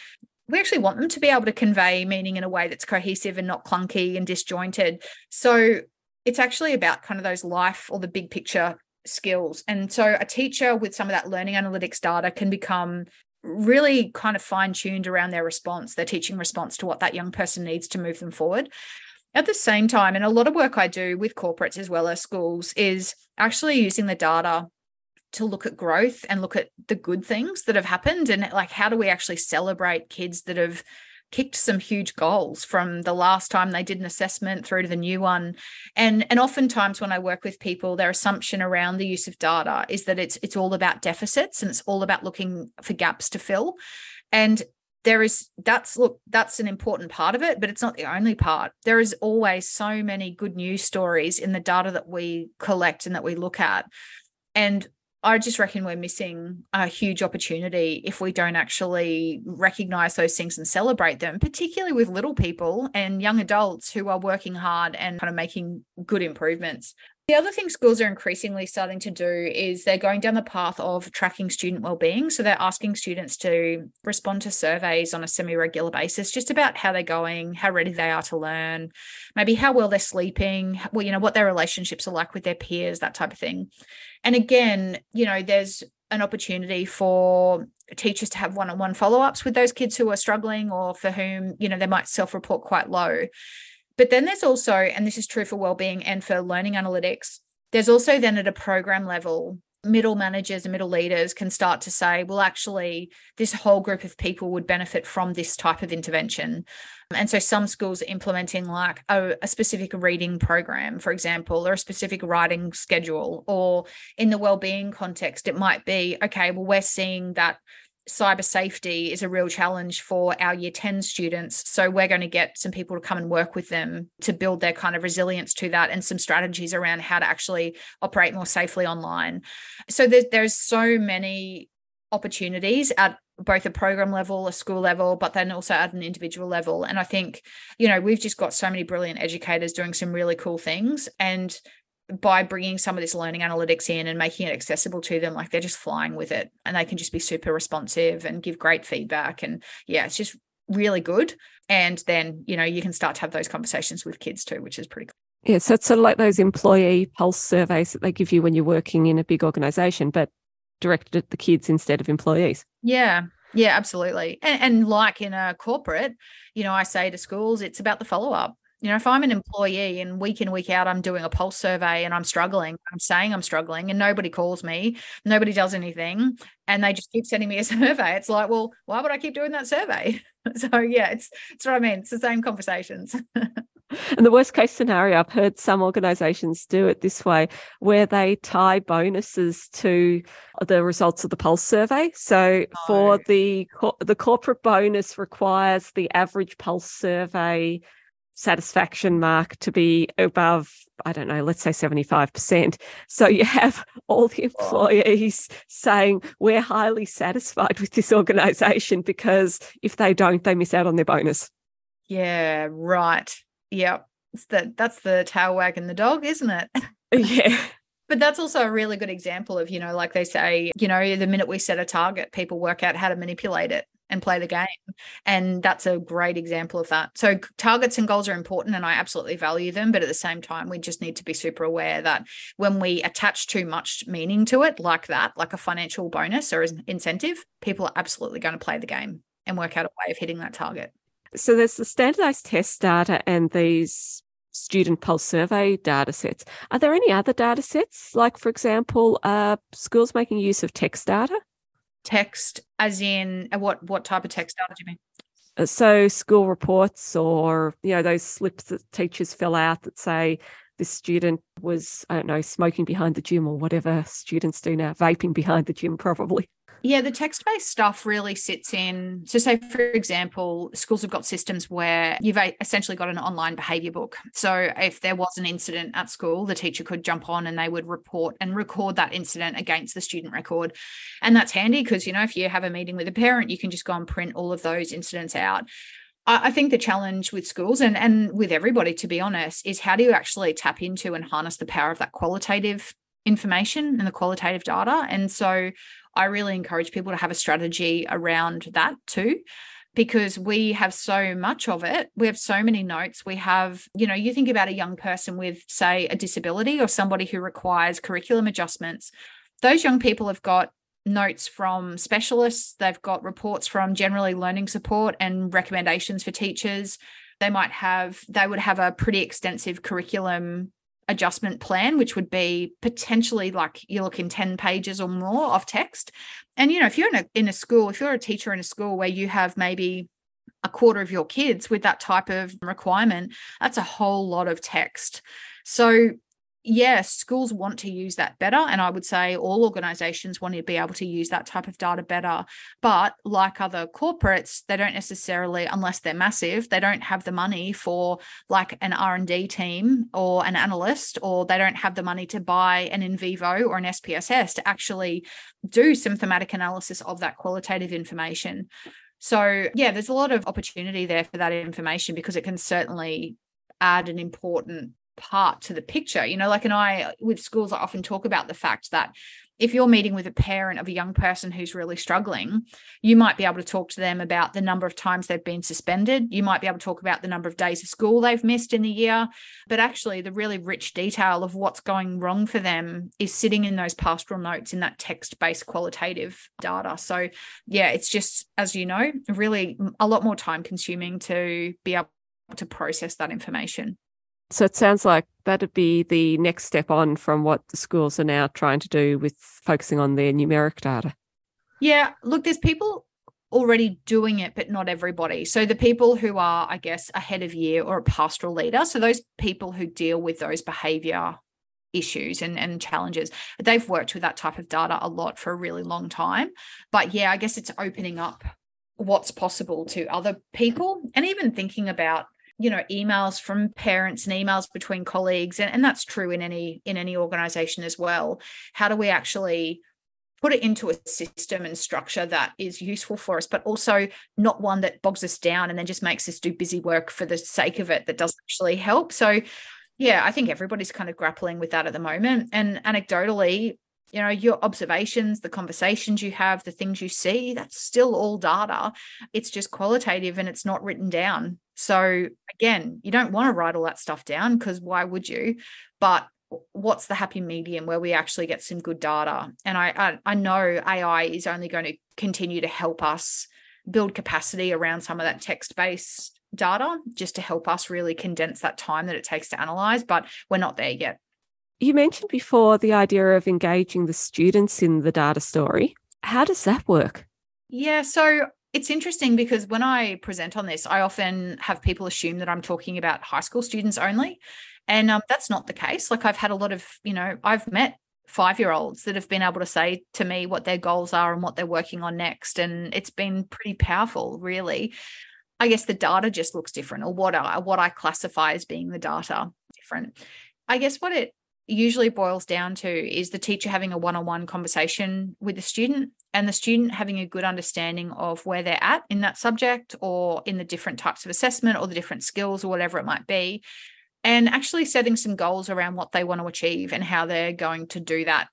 Speaker 2: we actually want them to be able to convey meaning in a way that's cohesive and not clunky and disjointed. So it's actually about kind of those life or the big picture skills. And so a teacher with some of that learning analytics data can become really kind of fine tuned around their response, their teaching response to what that young person needs to move them forward. At the same time, and a lot of work I do with corporates as well as schools is actually using the data to look at growth and look at the good things that have happened and like how do we actually celebrate kids that have kicked some huge goals from the last time they did an assessment through to the new one? And and oftentimes when i work with people their assumption around the use of data is that it's it's all about deficits and it's all about looking for gaps to fill. And there is that's look that's an important part of it but it's not the only part. There is always so many good news stories in the data that we collect and that we look at. And I just reckon we're missing a huge opportunity if we don't actually recognize those things and celebrate them, particularly with little people and young adults who are working hard and kind of making good improvements. The other thing schools are increasingly starting to do is they're going down the path of tracking student well-being. So they're asking students to respond to surveys on a semi-regular basis, just about how they're going, how ready they are to learn, maybe how well they're sleeping, well, you know, what their relationships are like with their peers, that type of thing. And again, you know, there's an opportunity for teachers to have one-on-one follow-ups with those kids who are struggling or for whom you know they might self-report quite low. But then there's also and this is true for well-being and for learning analytics there's also then at a program level middle managers and middle leaders can start to say, well, actually, this whole group of people would benefit from this type of intervention. And so some schools are implementing like a, a, specific reading program, for example, or a specific writing schedule, or in the well-being context, it might be, okay, well, we're seeing that cyber safety is a real challenge for our year 10 students. So we're going to get some people to come and work with them to build their kind of resilience to that and some strategies around how to actually operate more safely online. So there's, there's so many opportunities at both a program level, a school level, but then also at an individual level. And I think, you know, we've just got so many brilliant educators doing some really cool things. And by bringing some of this learning analytics in and making it accessible to them like they're just flying with it and they can just be super responsive and give great feedback and yeah it's just really good. And then you know you can start to have those conversations with kids too which is pretty cool.
Speaker 1: Yeah so it's sort of like those employee pulse surveys that they give you when you're working in a big organization but directed at the kids instead of employees.
Speaker 2: Yeah yeah absolutely. And, and like in a corporate you know i say to schools it's about the follow-up you know, if I'm an employee and week in, week out, I'm doing a pulse survey and I'm struggling, I'm saying I'm struggling and nobody calls me, nobody does anything, and they just keep sending me a survey. It's like, well, why would I keep doing that survey? so yeah, it's it's what I mean. It's the same conversations.
Speaker 1: and the worst case scenario, I've heard some organizations do it this way, where they tie bonuses to the results of the pulse survey. So no. for oh. the the corporate bonus requires the average pulse survey satisfaction mark to be above, I don't know, let's say 75%. So you have all the employees saying, we're highly satisfied with this organization because if they don't, they miss out on their bonus.
Speaker 2: Yeah, right. Yep. It's the, that's the tail wagging the dog, isn't it?
Speaker 1: Yeah.
Speaker 2: But that's also a really good example of, you know, like they say, you know, the minute we set a target, people work out how to manipulate it and play the game. And that's a great example of that. So targets and goals are important and I absolutely value them. But at the same time, we just need to be super aware that when we attach too much meaning to it, like that, like a financial bonus or an incentive, people are absolutely going to play the game and work out a way of hitting that target.
Speaker 1: So there's the standardized test data and these student pulse survey data sets. Are there any other data sets? Like, for example, uh, schools making use of text data?
Speaker 2: Text as in uh, what what type of text do you mean?
Speaker 1: Uh, so school reports or you know those slips that teachers fill out that say this student was i don't know smoking behind the gym or whatever students do now vaping behind the gym probably
Speaker 2: yeah, the text based stuff really sits in. So, say, for example, schools have got systems where you've essentially got an online behavior book. So, if there was an incident at school, the teacher could jump on and they would report and record that incident against the student record. And that's handy because, you know, if you have a meeting with a parent, you can just go and print all of those incidents out. I think the challenge with schools and, and with everybody, to be honest, is how do you actually tap into and harness the power of that qualitative information and the qualitative data. And so I really encourage people to have a strategy around that too because we have so much of it. We have so many notes. We have, you know, you think about a young person with, say, a disability or somebody who requires curriculum adjustments. Those young people have got notes from specialists, they've got reports from generally learning support and recommendations for teachers. They might have, they would have a pretty extensive curriculum adjustment plan, which would be potentially like you're looking 10 pages or more of text. And, you know, if you're in a, in a school, if you're a teacher in a school where you have maybe a quarter of your kids with that type of requirement, that's a whole lot of text. So yes, schools want to use that better. And I would say all organizations want to be able to use that type of data better. But like other corporates, they don't necessarily, unless they're massive, they don't have the money for like an R&D team or an analyst, or they don't have the money to buy an NVivo or an SPSS to actually do some thematic analysis of that qualitative information. So, yeah, there's a lot of opportunity there for that information because it can certainly add an important part to the picture you know like and i with schools i often talk about the fact that if you're meeting with a parent of a young person who's really struggling, you might be able to talk to them about the number of times they've been suspended. You might be able to talk about the number of days of school they've missed in the year. But actually, the really rich detail of what's going wrong for them is sitting in those pastoral notes in that text based qualitative data. So, yeah, it's just, as you know, really a lot more time consuming to be able to process that information.
Speaker 1: So it sounds like that'd be the next step on from what the schools are now trying to do with focusing on their numeric data.
Speaker 2: Yeah, look, there's people already doing it, but not everybody. So the people who are, I guess, a head of year or a pastoral leader, so those people who deal with those behavior issues and, and challenges, they've worked with that type of data a lot for a really long time. But yeah, I guess it's opening up what's possible to other people and even thinking about you know emails from parents and emails between colleagues and, and that's true in any in any organization as well. How do we actually put it into a system and structure that is useful for us but also not one that bogs us down and then just makes us do busy work for the sake of it that doesn't actually help? So yeah i think everybody's kind of grappling with that at the moment. And anecdotally you know your observations the conversations you have the things you see that's still all data. It's just qualitative and it's not written down so again you don't want to write all that stuff down because why would you but what's the happy medium where we actually get some good data and I, I i know ai is only going to continue to help us build capacity around some of that text based data just to help us really condense that time that it takes to analyze but we're not there yet
Speaker 1: you mentioned before the idea of engaging the students in the data story. How does that work?
Speaker 2: Yeah, so it's interesting because when I present on this, I often have people assume that I'm talking about high school students only. And um, that's not the case. Like I've had a lot of, you know, I've met five year olds that have been able to say to me what their goals are and what they're working on next. And it's been pretty powerful, really. I guess the data just looks different, or what I, what I classify as being the data different. I guess what it usually boils down to is the teacher having a one-on-one conversation with the student and the student having a good understanding of where they're at in that subject or in the different types of assessment or the different skills or whatever it might be and actually setting some goals around what they want to achieve and how they're going to do that.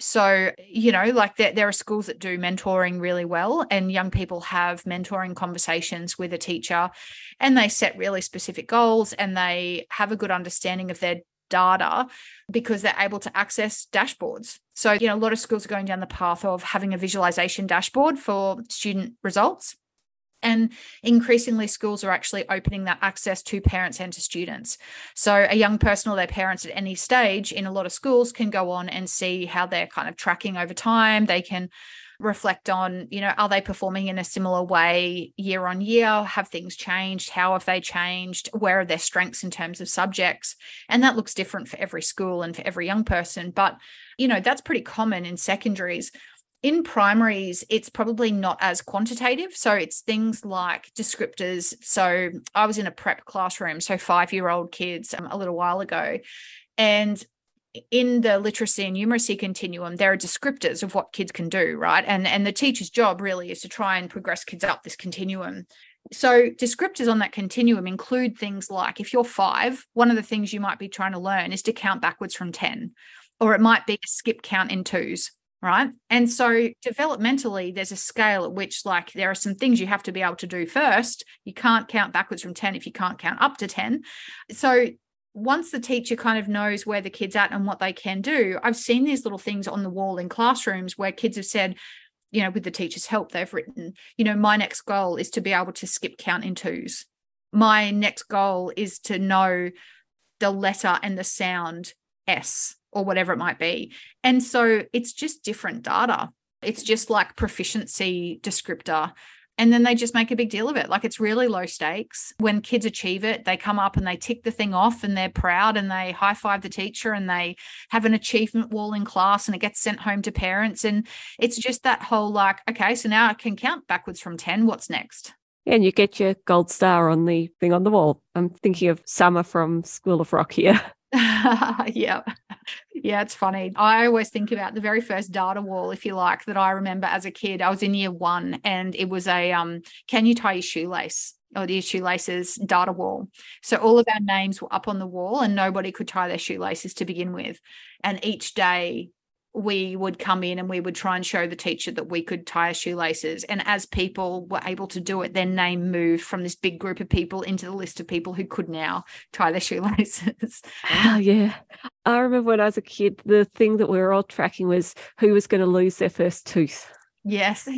Speaker 2: So you know like there, there are schools that do mentoring really well and young people have mentoring conversations with a teacher and they set really specific goals and they have a good understanding of their data because they're able to access dashboards. So, you know, a lot of schools are going down the path of having a visualization dashboard for student results. And increasingly, schools are actually opening that access to parents and to students. So, a young person or their parents at any stage in a lot of schools can go on and see how they're kind of tracking over time. They can reflect on, you know, are they performing in a similar way year on year? Have things changed? How have they changed? Where are their strengths in terms of subjects? And that looks different for every school and for every young person. But, you know, that's pretty common in secondaries in primaries, it's probably not as quantitative. So it's things like descriptors. So I was in a prep classroom, so five year old kids um, a little while ago. And in the literacy and numeracy continuum there are descriptors of what kids can do right? And and the teacher's job really is to try and progress kids up this continuum. So descriptors on that continuum include things like if you're 5 one of the things you might be trying to learn is to count backwards from 10 or it might be a skip count in twos right? And so developmentally there's a scale at which like there are some things you have to be able to do first. You can't count backwards from 10 if you can't count up to 10 so once the teacher kind of knows where the kid's at and what they can do, I've seen these little things on the wall in classrooms where kids have said, you know, with the teacher's help, they've written, you know, my next goal is to be able to skip count in twos. My next goal is to know the letter and the sound S or whatever it might be. And so it's just different data. It's just like proficiency descriptor and then they just make a big deal of it. Like it's really low stakes. When kids achieve it, they come up and they tick the thing off and they're proud and they high five the teacher and they have an achievement wall in class and it gets sent home to parents. And it's just that whole like, okay, so now I can count backwards from 10. What's next?
Speaker 1: and you get your gold star on the thing on the wall. I'm thinking of Summer from School of Rock here.
Speaker 2: yeah. Yeah, it's funny. I always think about the very first data wall, if you like, that I remember as a kid. I was in year one and it was a um, can you tie your shoelace? or your shoelaces data wall. So all of our names were up on the wall and nobody could tie their shoelaces to begin with. And each day we would come in and we would try and show the teacher that we could tie our shoelaces. And as people were able to do it, their name moved from this big group of people into the list of people who could now tie their shoelaces.
Speaker 1: Oh, yeah. I remember when I was a kid, the thing that we were all tracking was who was going to lose their first tooth.
Speaker 2: Yes.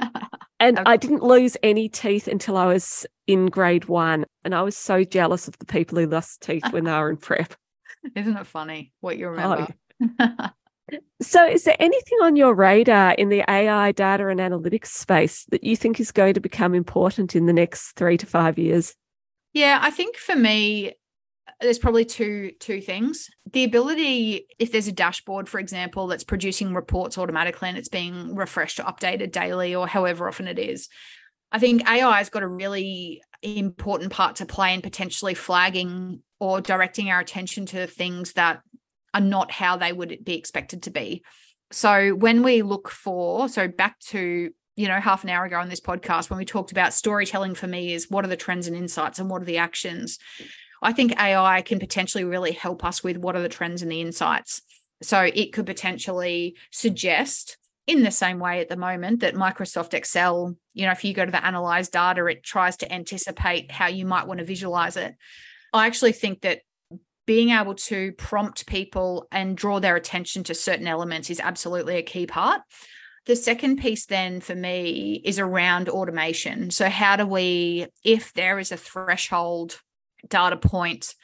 Speaker 1: and I didn't lose any teeth until I was in grade one. And I was so jealous of the people who lost teeth when they were in prep.
Speaker 2: Isn't it funny what you oh, remember?
Speaker 1: Oh. So, is there anything on your radar in the AI data and analytics space that you think is going to become important in the next three to five years?
Speaker 2: Yeah, I think for me, there's probably two two things the ability if there's a dashboard for example that's producing reports automatically and it's being refreshed or updated daily or however often it is i think ai has got a really important part to play in potentially flagging or directing our attention to things that are not how they would be expected to be. So when we look for, so back to, you know, half an hour ago on this podcast, when we talked about storytelling for me is what are the trends and insights and what are the actions? I think AI can potentially really help us with what are the trends and the insights. So it could potentially suggest in the same way at the moment that Microsoft Excel, you know, if you go to the analyze data, it tries to anticipate how you might want to visualize it. I actually think that being able to prompt people and draw their attention to certain elements is absolutely a key part. The second piece, then, for me, is around automation. So, how do we, if there is a threshold data point,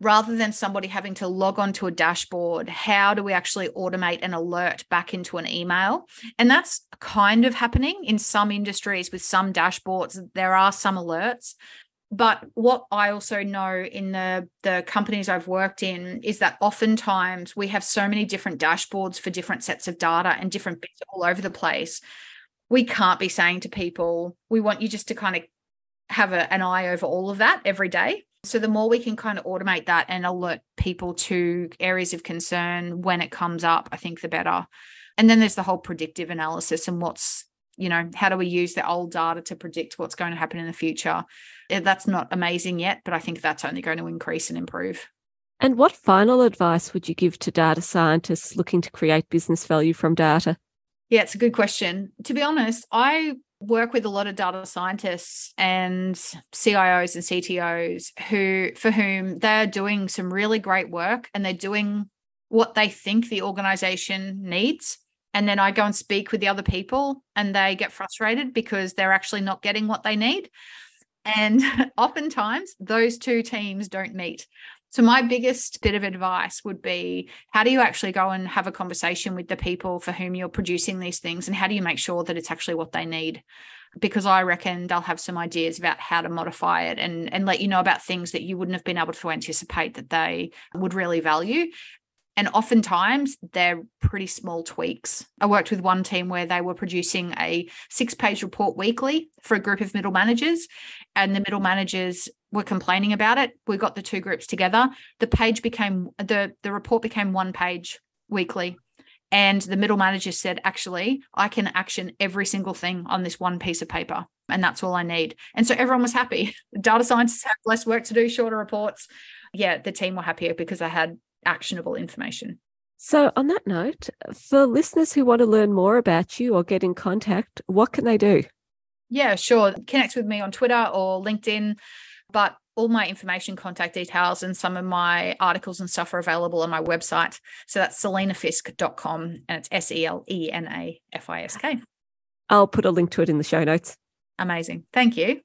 Speaker 2: rather than somebody having to log onto a dashboard, how do we actually automate an alert back into an email? And that's kind of happening in some industries with some dashboards. There are some alerts, but what I also know in the the companies I've worked in is that oftentimes we have so many different dashboards for different sets of data and different bits all over the place. We can't be saying to people, we want you just to kind of have a, an eye over all of that every day. So the more we can kind of automate that and alert people to areas of concern when it comes up, I think the better. And then there's the whole predictive analysis and what's, you know, how do we use the old data to predict what's going to happen in the future? Eh, that's not amazing yet, but I think that's only going to increase and improve.
Speaker 1: And what final advice would you give to data scientists looking to create business value from data?
Speaker 2: Yeah, it's a good question. To be honest, I work with a lot of data scientists and CIOs and CTOs who for whom they're doing some really great work and they're doing what they think the organization needs and then I go and speak with the other people and they get frustrated because they're actually not getting what they need. And oftentimes those two teams don't meet. So, my biggest bit of advice would be how do you actually go and have a conversation with the people for whom you're producing these things? And how do you make sure that it's actually what they need? Because I reckon they'll have some ideas about how to modify it and, and let you know about things that you wouldn't have been able to anticipate that they would really value. And oftentimes they're pretty small tweaks. I worked with one team where they were producing a six page report weekly for a group of middle managers, and the middle managers were complaining about it. We got the two groups together. The page became the, the report became one page weekly. And the middle manager said, actually, I can action every single thing on this one piece of paper. And that's all I need. And so everyone was happy. Data scientists have less work to do, shorter reports. Yeah, the team were happier because they had actionable information.
Speaker 1: So, on that note, for listeners who want to learn more about you or get in contact, what can they do?
Speaker 2: Yeah, sure. Connect with me on Twitter or LinkedIn. But all my information, contact details, and some of my articles and stuff are available on my website. So that's selenafisk.com and it's S E L E N A F I S K.
Speaker 1: I'll put a link to it in the show notes.
Speaker 2: Amazing. Thank you.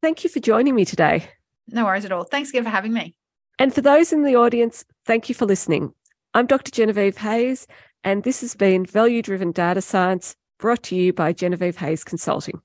Speaker 1: Thank you for joining me today.
Speaker 2: No worries at all. Thanks again for having me.
Speaker 1: And for those in the audience, thank you for listening. I'm Dr. Genevieve Hayes, and this has been Value Driven Data Science brought to you by Genevieve Hayes Consulting.